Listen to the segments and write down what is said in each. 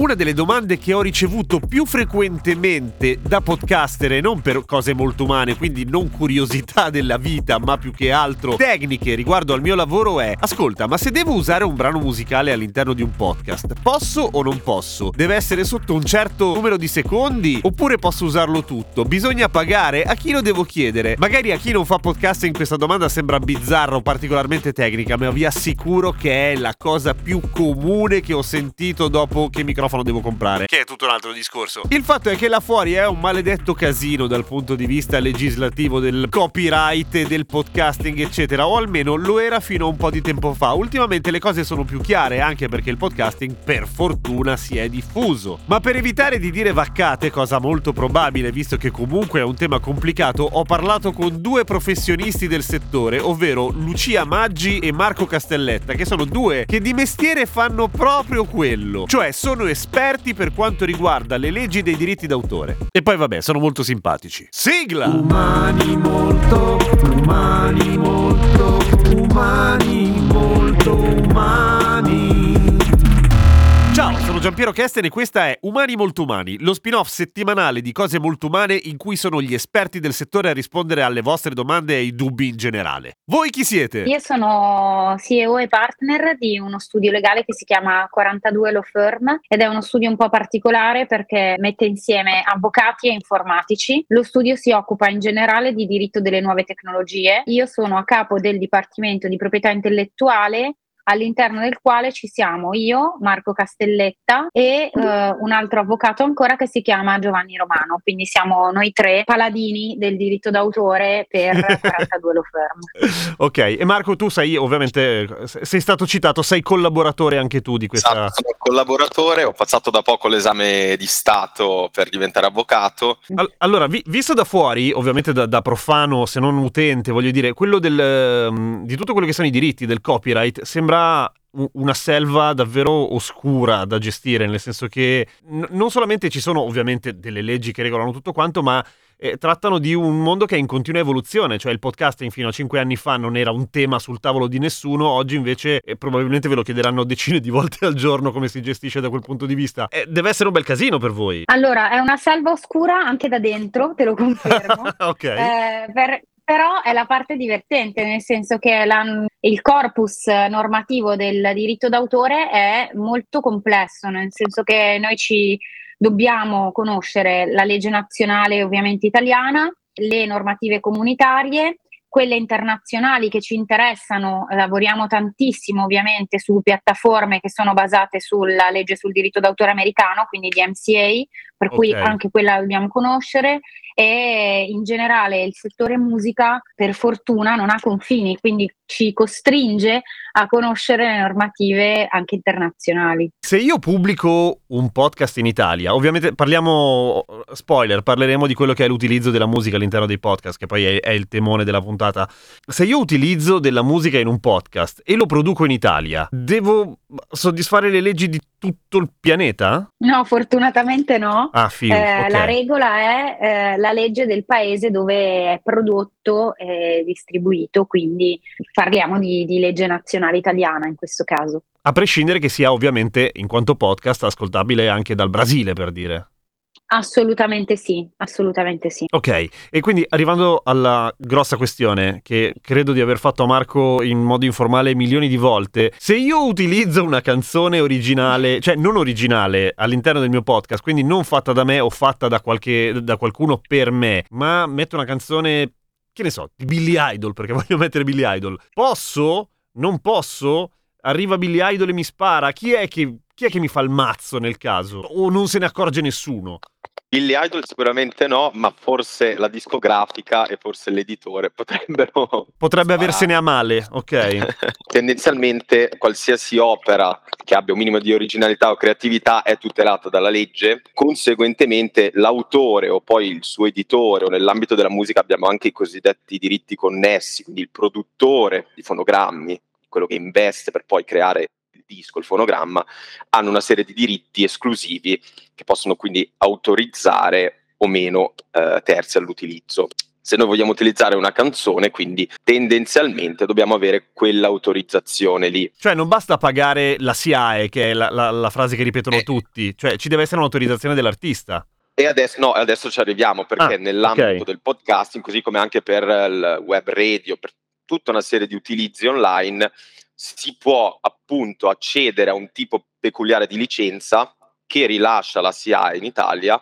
Una delle domande che ho ricevuto più frequentemente da podcaster e non per cose molto umane, quindi non curiosità della vita, ma più che altro tecniche riguardo al mio lavoro è: ascolta, ma se devo usare un brano musicale all'interno di un podcast, posso o non posso? Deve essere sotto un certo numero di secondi oppure posso usarlo tutto? Bisogna pagare? A chi lo devo chiedere? Magari a chi non fa podcasting questa domanda sembra bizzarra o particolarmente tecnica, ma vi assicuro che è la cosa più comune che ho sentito dopo che microfono devo comprare, che è tutto un altro discorso. Il fatto è che là fuori è un maledetto casino dal punto di vista legislativo del copyright del podcasting, eccetera, o almeno lo era fino a un po' di tempo fa. Ultimamente le cose sono più chiare, anche perché il podcasting per fortuna si è diffuso. Ma per evitare di dire vaccate, cosa molto probabile visto che comunque è un tema complicato, ho parlato con due professionisti del settore, ovvero Lucia Maggi e Marco Castelletta, che sono due che di mestiere fanno proprio quello, cioè sono esperti per quanto riguarda le leggi dei diritti d'autore. E poi vabbè, sono molto simpatici. Sigla! Umani molto, Kesten e questa è Umani Molto Umani, lo spin-off settimanale di cose molto umane in cui sono gli esperti del settore a rispondere alle vostre domande e ai dubbi in generale. Voi chi siete? Io sono CEO e partner di uno studio legale che si chiama 42 Law Firm ed è uno studio un po' particolare perché mette insieme avvocati e informatici. Lo studio si occupa in generale di diritto delle nuove tecnologie. Io sono a capo del Dipartimento di Proprietà Intellettuale all'interno del quale ci siamo io, Marco Castelletta e eh, un altro avvocato ancora che si chiama Giovanni Romano. Quindi siamo noi tre paladini del diritto d'autore per 42 Law Firm. ok, e Marco tu sei ovviamente, sei stato citato, sei collaboratore anche tu di questa... Esatto, sono collaboratore, ho passato da poco l'esame di Stato per diventare avvocato. All- allora, vi- visto da fuori, ovviamente da-, da, profano, se non utente, voglio dire, quello del, um, di tutto quello che sono i diritti del copyright sembra una selva davvero oscura da gestire, nel senso che n- non solamente ci sono ovviamente delle leggi che regolano tutto quanto, ma eh, trattano di un mondo che è in continua evoluzione, cioè il podcasting fino a cinque anni fa non era un tema sul tavolo di nessuno, oggi invece eh, probabilmente ve lo chiederanno decine di volte al giorno come si gestisce da quel punto di vista. Eh, deve essere un bel casino per voi. Allora, è una selva oscura anche da dentro, te lo confermo. ok. Eh, per, però è la parte divertente, nel senso che la, il corpus normativo del diritto d'autore è molto complesso, nel senso che noi ci dobbiamo conoscere la legge nazionale ovviamente italiana, le normative comunitarie, quelle internazionali che ci interessano, lavoriamo tantissimo ovviamente su piattaforme che sono basate sulla legge sul diritto d'autore americano, quindi di Per okay. cui anche quella dobbiamo conoscere e in generale il settore musica per fortuna non ha confini, quindi ci costringe a conoscere le normative anche internazionali. Se io pubblico un podcast in Italia, ovviamente parliamo, spoiler, parleremo di quello che è l'utilizzo della musica all'interno dei podcast, che poi è, è il temone della puntata. Se io utilizzo della musica in un podcast e lo produco in Italia, devo soddisfare le leggi di tutto il pianeta? No, fortunatamente no. Ah, figo, eh, okay. La regola è eh, la legge del paese dove è prodotto e distribuito, quindi parliamo di, di legge nazionale italiana in questo caso. A prescindere che sia ovviamente, in quanto podcast, ascoltabile anche dal Brasile, per dire. Assolutamente sì, assolutamente sì. Ok, e quindi arrivando alla grossa questione che credo di aver fatto a Marco in modo informale milioni di volte, se io utilizzo una canzone originale, cioè non originale all'interno del mio podcast, quindi non fatta da me o fatta da, qualche, da qualcuno per me, ma metto una canzone, che ne so, di Billy Idol, perché voglio mettere Billy Idol, posso? Non posso? Arriva Billy Idol e mi spara, chi è che chi è che mi fa il mazzo nel caso? O non se ne accorge nessuno? Billy Idol sicuramente no, ma forse la discografica e forse l'editore potrebbero... Potrebbe aversene a male, ok. Tendenzialmente qualsiasi opera che abbia un minimo di originalità o creatività è tutelata dalla legge, conseguentemente l'autore o poi il suo editore o nell'ambito della musica abbiamo anche i cosiddetti diritti connessi, quindi il produttore di fonogrammi, quello che investe per poi creare disco, il fonogramma, hanno una serie di diritti esclusivi che possono quindi autorizzare o meno eh, terzi all'utilizzo. Se noi vogliamo utilizzare una canzone, quindi tendenzialmente dobbiamo avere quell'autorizzazione lì. Cioè non basta pagare la SIAE, che è la, la, la frase che ripetono eh. tutti, cioè ci deve essere un'autorizzazione dell'artista. E adesso, no, adesso ci arriviamo perché ah, nell'ambito okay. del podcasting, così come anche per il web radio, per tutta una serie di utilizzi online, si può appunto accedere a un tipo peculiare di licenza che rilascia la SIA in Italia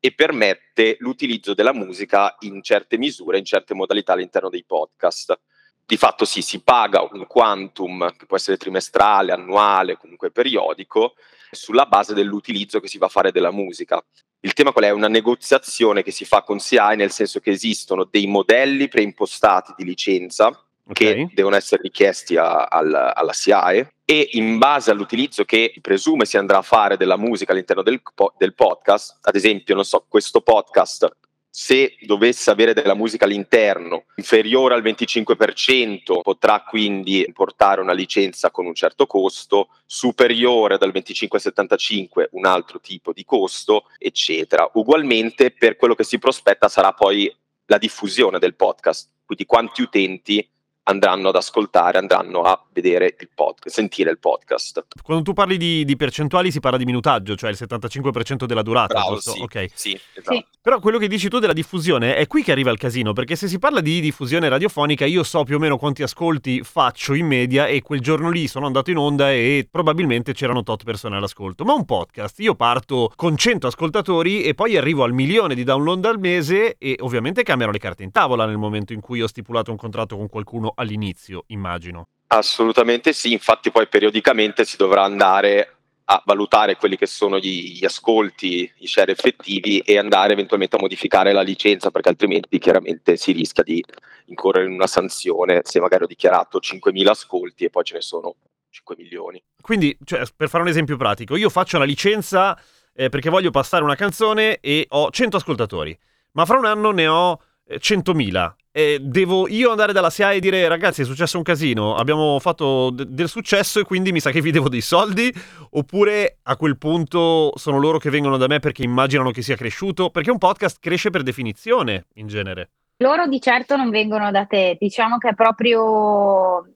e permette l'utilizzo della musica in certe misure, in certe modalità all'interno dei podcast. Di fatto sì, si paga un quantum che può essere trimestrale, annuale, comunque periodico, sulla base dell'utilizzo che si va a fare della musica. Il tema qual è? Una negoziazione che si fa con SIAE, nel senso che esistono dei modelli preimpostati di licenza okay. che devono essere richiesti a, al, alla SIAE e in base all'utilizzo che presume si andrà a fare della musica all'interno del, del podcast, ad esempio, non so, questo podcast se dovesse avere della musica all'interno inferiore al 25% potrà quindi importare una licenza con un certo costo, superiore dal 25 al 75 un altro tipo di costo, eccetera. Ugualmente per quello che si prospetta sarà poi la diffusione del podcast, quindi quanti utenti andranno ad ascoltare, andranno a vedere il podcast, sentire il podcast. Quando tu parli di, di percentuali si parla di minutaggio, cioè il 75% della durata, Bravo, giusto? Sì, ok. Sì, esatto. sì. Però quello che dici tu della diffusione è qui che arriva il casino, perché se si parla di diffusione radiofonica io so più o meno quanti ascolti faccio in media e quel giorno lì sono andato in onda e probabilmente c'erano tot persone all'ascolto. Ma un podcast, io parto con 100 ascoltatori e poi arrivo al milione di download al mese e ovviamente cambierò le carte in tavola nel momento in cui ho stipulato un contratto con qualcuno all'inizio, immagino. Assolutamente sì, infatti poi periodicamente si dovrà andare a valutare quelli che sono gli, gli, ascolti, i share effettivi e andare eventualmente a modificare la licenza perché altrimenti chiaramente si rischia di incorrere in una sanzione se magari ho dichiarato 5.000 ascolti e poi ce ne sono 5 milioni. Quindi, cioè, per fare un esempio pratico, io faccio la licenza eh, perché voglio passare una canzone e ho 100 ascoltatori, ma fra un anno ne ho 100.000 eh, devo io andare dalla SIA e dire ragazzi è successo un casino, abbiamo fatto d- del successo e quindi mi sa che vi devo dei soldi? Oppure a quel punto sono loro che vengono da me perché immaginano che sia cresciuto? Perché un podcast cresce per definizione in genere. Loro di certo non vengono da te, diciamo che è proprio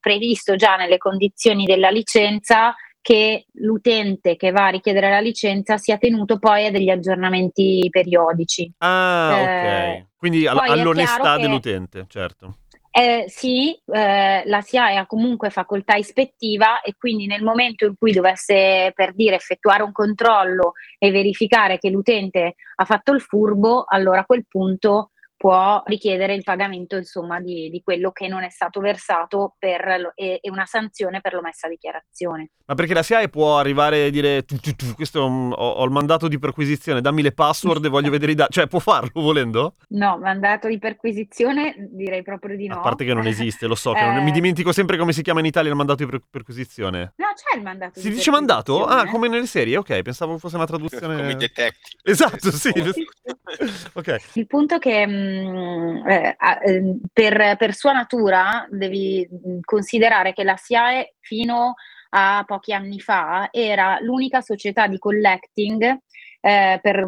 previsto già nelle condizioni della licenza che l'utente che va a richiedere la licenza sia tenuto poi a degli aggiornamenti periodici. Ah, eh, ok. Quindi all- all'onestà dell'utente, certo. Eh, sì, eh, la SIAE ha comunque facoltà ispettiva e quindi nel momento in cui dovesse, per dire, effettuare un controllo e verificare che l'utente ha fatto il furbo, allora a quel punto può richiedere il pagamento insomma, di, di, quello che non è stato versato per, e, e, una sanzione per l'omessa dichiarazione. Ma perché la SIAE può arrivare a dire tu, tu, tu, questo un, ho, ho, il mandato di perquisizione, dammi le password e voglio vedere i dati, cioè può farlo volendo? No, mandato di perquisizione direi proprio di no. A parte che non esiste, lo so, che eh... non, mi dimentico sempre come si chiama in Italia il mandato di per- perquisizione. No, c'è il mandato si dice mandato? Ah, come nelle serie, ok, pensavo fosse una traduzione... come i detective. Esatto, sì. ok. Il punto che... Mh, mm, eh, eh, per, per, sua natura devi considerare che la SIAE fino a pochi anni fa era l'unica società di collecting eh, per,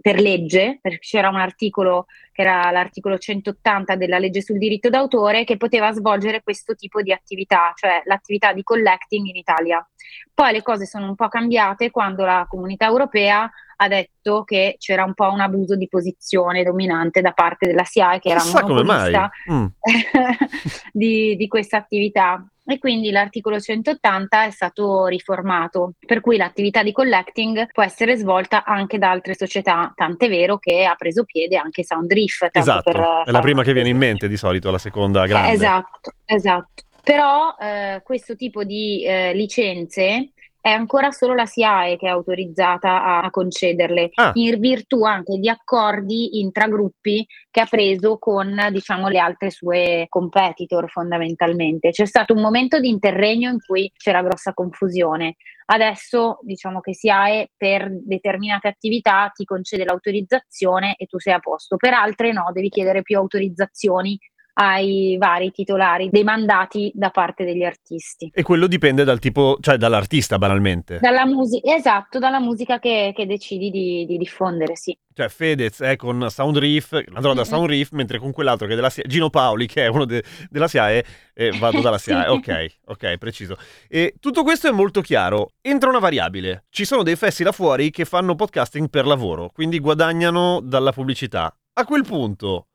per, legge, perché c'era un articolo che era l'articolo 180 della legge sul diritto d'autore che poteva svolgere questo tipo di attività, cioè l'attività di collecting in Italia. Poi le cose sono un po' cambiate quando la comunità europea ha detto che c'era un po' un abuso di posizione dominante da parte della SIAE che era Chissà monopolista mm. di, di questa attività e quindi l'articolo 180 è stato riformato, per cui l'attività di collecting può essere svolta anche da altre società, tant'è vero che ha preso piede anche Soundriff. Esatto, è la prima che viene in mente di solito, la seconda grande. esatto, esatto. Però eh, questo tipo di eh, licenze è ancora solo la SIAE che è autorizzata a concederle, ah. in virtù anche di accordi intragruppi che ha preso con diciamo, le altre sue competitor fondamentalmente. C'è stato un momento di interregno in cui c'era grossa confusione. Adesso diciamo che SIAE per determinate attività ti concede l'autorizzazione e tu sei a posto, per altre no, devi chiedere più autorizzazioni ai vari titolari dei mandati da parte degli artisti. E quello dipende dal tipo, cioè dall'artista banalmente. Dalla musica, esatto, dalla musica che, che decidi di, di, diffondere, sì. Cioè Fedez è con Sound Reef, andrò da Sound Reef, mentre con quell'altro che è della SIAE, Gino Paoli che è uno de, della SIAE, eh, vado dalla SIAE. sì. Ok, ok, preciso. E tutto questo è molto chiaro. Entra una variabile. Ci sono dei fessi là fuori che fanno podcasting per lavoro, quindi guadagnano dalla pubblicità. A quel punto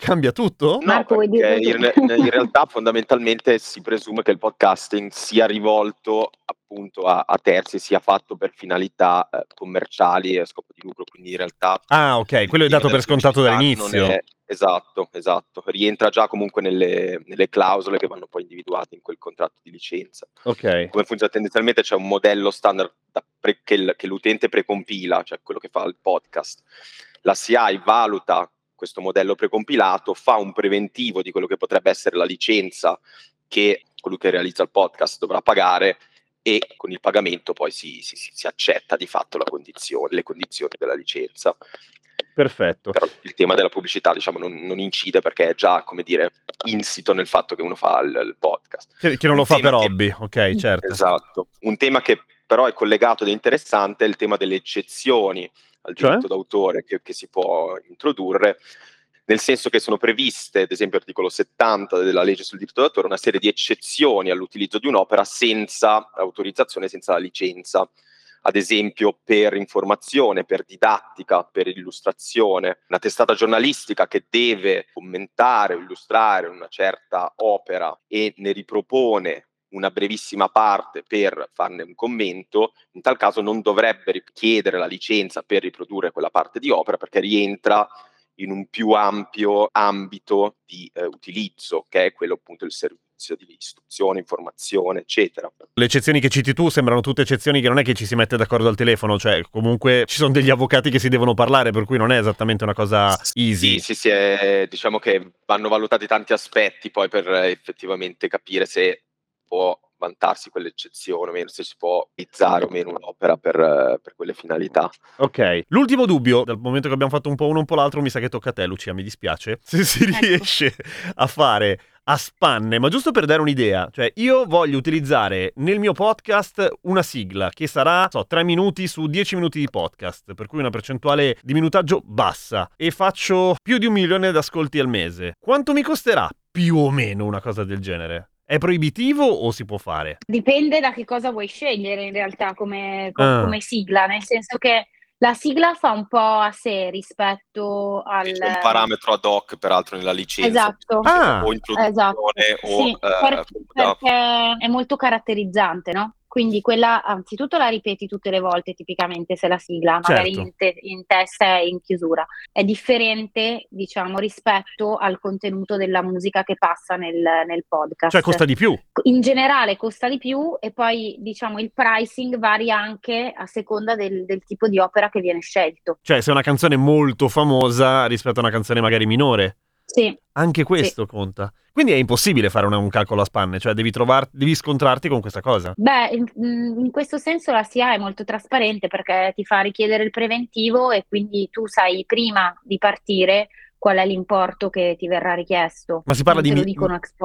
Cambia tutto? No, Marco, perché in, in, realtà fondamentalmente si presume che il podcasting sia rivolto appunto a, a terzi, sia fatto per finalità eh, commerciali e a scopo di lucro, quindi in realtà... Ah ok, quello è dato per scontato dall'inizio. È, esatto, esatto, rientra già comunque nelle, nelle, clausole che vanno poi individuate in quel contratto di licenza. Ok. Come funziona tendenzialmente c'è un modello standard pre, che, che l'utente precompila, cioè quello che fa il podcast. La CI valuta questo modello precompilato, fa un preventivo di quello che potrebbe essere la licenza che colui che realizza il podcast dovrà pagare e con il pagamento poi si, si, si accetta di fatto condizione, le condizioni della licenza. Perfetto. Però il tema della pubblicità diciamo, non, non, incide perché è già come dire, insito nel fatto che uno fa il, il podcast. Che, che non lo fa per che, hobby, ok, certo. Esatto. Un tema che però è collegato ed è interessante è il tema delle eccezioni al cioè? diritto d'autore che, che si può introdurre nel senso che sono previste, ad esempio articolo 70 della legge sul diritto d'autore, una serie di eccezioni all'utilizzo di un'opera senza autorizzazione, senza la licenza, ad esempio per informazione, per didattica, per illustrazione, una testata giornalistica che deve commentare o illustrare una certa opera e ne ripropone una brevissima parte per farne un commento, in tal caso non dovrebbe chiedere la licenza per riprodurre quella parte di opera perché rientra in un più ampio ambito di eh, utilizzo, che è quello appunto del servizio di istruzione, informazione, eccetera. Le eccezioni che citi tu sembrano tutte eccezioni che non è che ci si mette d'accordo al telefono, cioè comunque ci sono degli avvocati che si devono parlare, per cui non è esattamente una cosa easy. Sì, sì, sì, è, diciamo che vanno valutati tanti aspetti poi per effettivamente capire se può vantarsi quell'eccezione, o meno se si può utilizzare o meno un'opera per, per, quelle finalità. Ok, l'ultimo dubbio, dal momento che abbiamo fatto un po' uno un po' l'altro, mi sa che tocca a te Lucia, mi dispiace, se si ecco. riesce a fare a spanne, ma giusto per dare un'idea, cioè io voglio utilizzare nel mio podcast una sigla che sarà, so, 3 minuti su 10 minuti di podcast, per cui una percentuale di minutaggio bassa e faccio più di un milione di ascolti al mese. Quanto mi costerà più o meno una cosa del genere? È proibitivo o si può fare? Dipende da che cosa vuoi scegliere in realtà come, ah. come sigla, nel senso che la sigla fa un po' a sé rispetto al... C'è un parametro ad hoc peraltro nella licenza. Esatto. Ah. O introduzione esatto. o... Sì, eh, per, perché è molto caratterizzante, no? Quindi quella anzitutto la ripeti tutte le volte tipicamente se la sigla, magari certo. in, te- in, testa e in chiusura. È differente, diciamo, rispetto al contenuto della musica che passa nel, nel podcast. Cioè costa di più? In generale costa di più e poi diciamo il pricing varia anche a seconda del, del tipo di opera che viene scelto. Cioè se è una canzone molto famosa rispetto a una canzone magari minore. Sì. Anche questo sì. conta. Quindi è impossibile fare una, un calcolo a spanne, cioè devi, trovar, devi scontrarti con questa cosa. Beh, in, in, questo senso la SIA è molto trasparente perché ti fa richiedere il preventivo e quindi tu sai prima di partire qual è l'importo che ti verrà richiesto. Ma si parla di mi-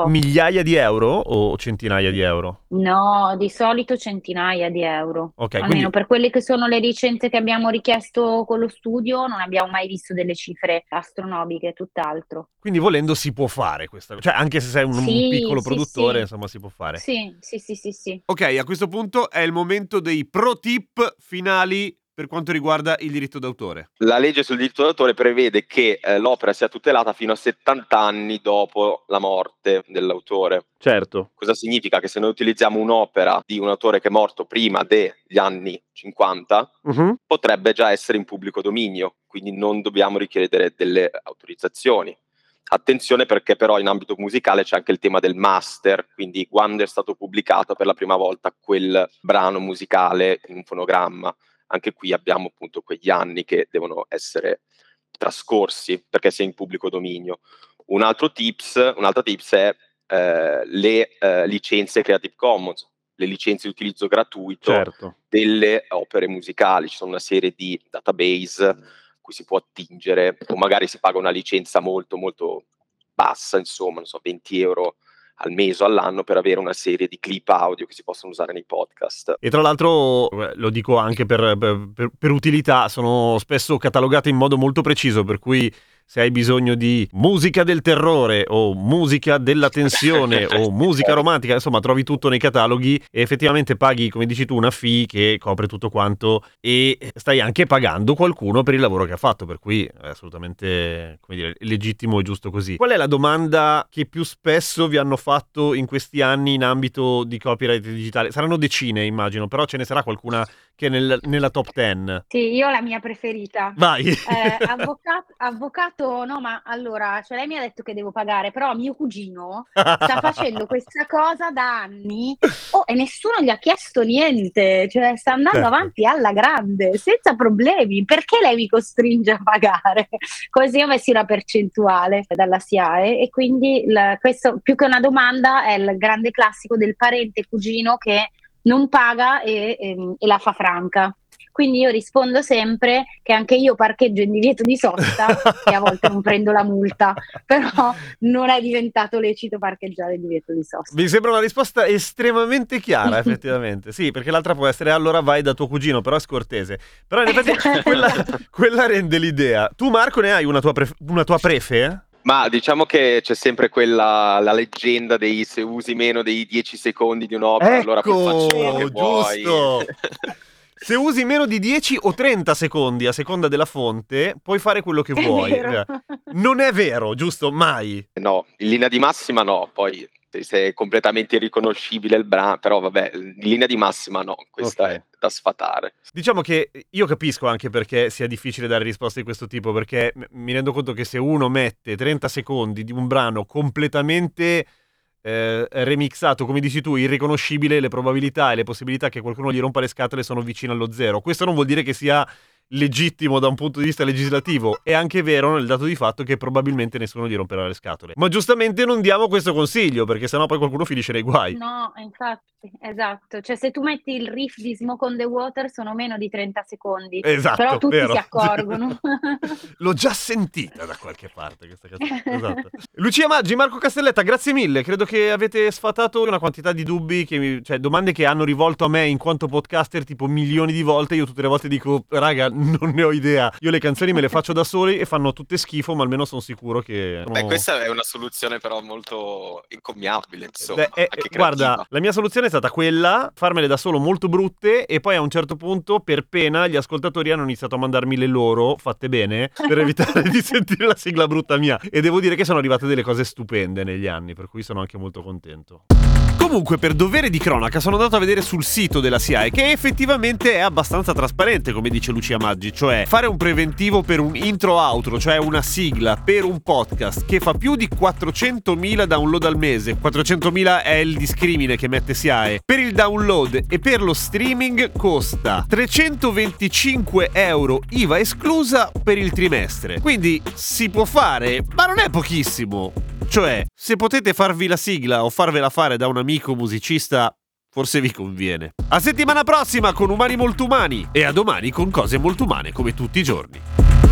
migliaia di euro o centinaia di euro? No, di solito centinaia di euro. Ok. Almeno quindi... per quelle che sono le licenze che abbiamo richiesto con lo studio non abbiamo mai visto delle cifre astronomiche, tutt'altro. Quindi volendo si può fare questa Cioè anche se sei un, sì, un piccolo sì, produttore, sì. insomma si può fare. Sì, sì, sì, sì, sì. Ok, a questo punto è il momento dei pro tip finali per quanto riguarda il diritto d'autore? La legge sul diritto d'autore prevede che eh, l'opera sia tutelata fino a 70 anni dopo la morte dell'autore. Certo. Cosa significa? Che se noi utilizziamo un'opera di un autore che è morto prima degli anni 50, uh-huh. Mhm. potrebbe già essere in pubblico dominio, quindi non dobbiamo richiedere delle autorizzazioni. Attenzione perché però in ambito musicale c'è anche il tema del master, quindi quando è stato pubblicato per la prima volta quel brano musicale in un fonogramma, anche qui abbiamo appunto quegli anni che devono essere trascorsi perché sia in pubblico dominio. Un altro tips, un'altra tips è eh, le eh, licenze Creative Commons, le licenze di utilizzo gratuito certo. delle opere musicali. Ci sono una serie di database cui si può attingere o magari si paga una licenza molto molto bassa, insomma, non so, 20 euro al mese o all'anno per avere una serie di clip audio che si possono usare nei podcast. E tra l'altro, lo dico anche per, per, per utilità, sono spesso catalogate in modo molto preciso, per cui se hai bisogno di musica del terrore o musica della tensione o musica romantica, insomma trovi tutto nei cataloghi e effettivamente paghi, come dici tu, una fee che copre tutto quanto e stai anche pagando qualcuno per il lavoro che ha fatto, per cui è assolutamente come dire, legittimo e giusto così. Qual è la domanda che più spesso vi hanno fatto in questi anni in ambito di copyright digitale? Saranno decine, immagino, però ce ne sarà qualcuna che nel, nella top 10. Sì, io ho la mia preferita. Vai. Eh, avvocato, avvocato, no, ma allora, cioè lei mi ha detto che devo pagare, però mio cugino sta facendo questa cosa da anni oh, e nessuno gli ha chiesto niente, cioè sta andando certo. avanti alla grande, senza problemi. Perché lei mi costringe a pagare? Come se io avessi una percentuale dalla SIAE e quindi la, questo più che una domanda è il grande classico del parente cugino che non paga e, e, ehm, e la fa franca. Quindi io rispondo sempre che anche io parcheggio in divieto di sosta e a volte non prendo la multa, però non è diventato lecito parcheggiare in divieto di sosta. Mi sembra una risposta estremamente chiara, effettivamente. Sì, perché l'altra può essere allora vai da tuo cugino, però è scortese. Però in effetti quella, quella, rende l'idea. Tu Marco ne hai una tua, pre- una tua prefe? Ma diciamo che c'è sempre quella, la leggenda dei se usi meno dei 10 secondi di un'opera, ecco, allora puoi fare giusto. se usi meno di 10 o 30 secondi a seconda della fonte, puoi fare quello che vuoi. È non è vero, giusto? Mai. No, in linea di massima no, poi se è completamente irriconoscibile il brano, però vabbè, in linea di massima no, questa okay. è da sfatare. Diciamo che io capisco anche perché sia difficile dare risposte di questo tipo, perché mi rendo conto che se uno mette 30 secondi di un brano completamente eh, remixato, come dici tu, irriconoscibile, le probabilità e le possibilità che qualcuno gli rompa le scatole sono vicine allo zero. Questo non vuol dire che sia legittimo da un punto di vista legislativo. È anche vero nel dato di fatto che probabilmente nessuno gli romperà le scatole. Ma giustamente non diamo questo consiglio, perché sennò poi qualcuno finisce nei guai. No, infatti, esatto. Cioè, se tu metti il riff di Smoke on the Water sono meno di 30 secondi. Esatto, Però tutti vero. si accorgono. L'ho già sentita da qualche parte questa cosa. Esatto. Lucia Maggi, Marco Castelletta, grazie mille. Credo che avete sfatato una quantità di dubbi, mi... cioè domande che hanno rivolto a me in quanto podcaster tipo milioni di volte. Io tutte le volte dico, raga, non ne ho idea. Io le canzoni me le faccio da soli e fanno tutte schifo, ma almeno sono sicuro che. Sono... Beh, questa è una soluzione, però, molto incommiabile. Insomma, Beh, eh, guarda, la mia soluzione è stata quella: farmele da solo molto brutte, e poi a un certo punto, per pena, gli ascoltatori hanno iniziato a mandarmi le loro fatte bene per evitare di sentire la sigla brutta mia. E devo dire che sono arrivate delle cose stupende negli anni, per cui sono anche molto contento. Comunque, per dovere di cronaca, sono andato a vedere sul sito della SIAE che effettivamente è abbastanza trasparente, come dice Lucia Maggi, cioè fare un preventivo per un intro-outro, cioè una sigla per un podcast che fa più di 400.000 download al mese. 400.000 è il discrimine che mette SIAE. Per il download e per lo streaming costa 325 euro IVA esclusa per il trimestre. Quindi si può fare, ma non è pochissimo. Cioè, se potete farvi la sigla o farvela fare da un amico musicista, forse vi conviene. A settimana prossima con Umani Molto Umani e a domani con cose molto umane come tutti i giorni.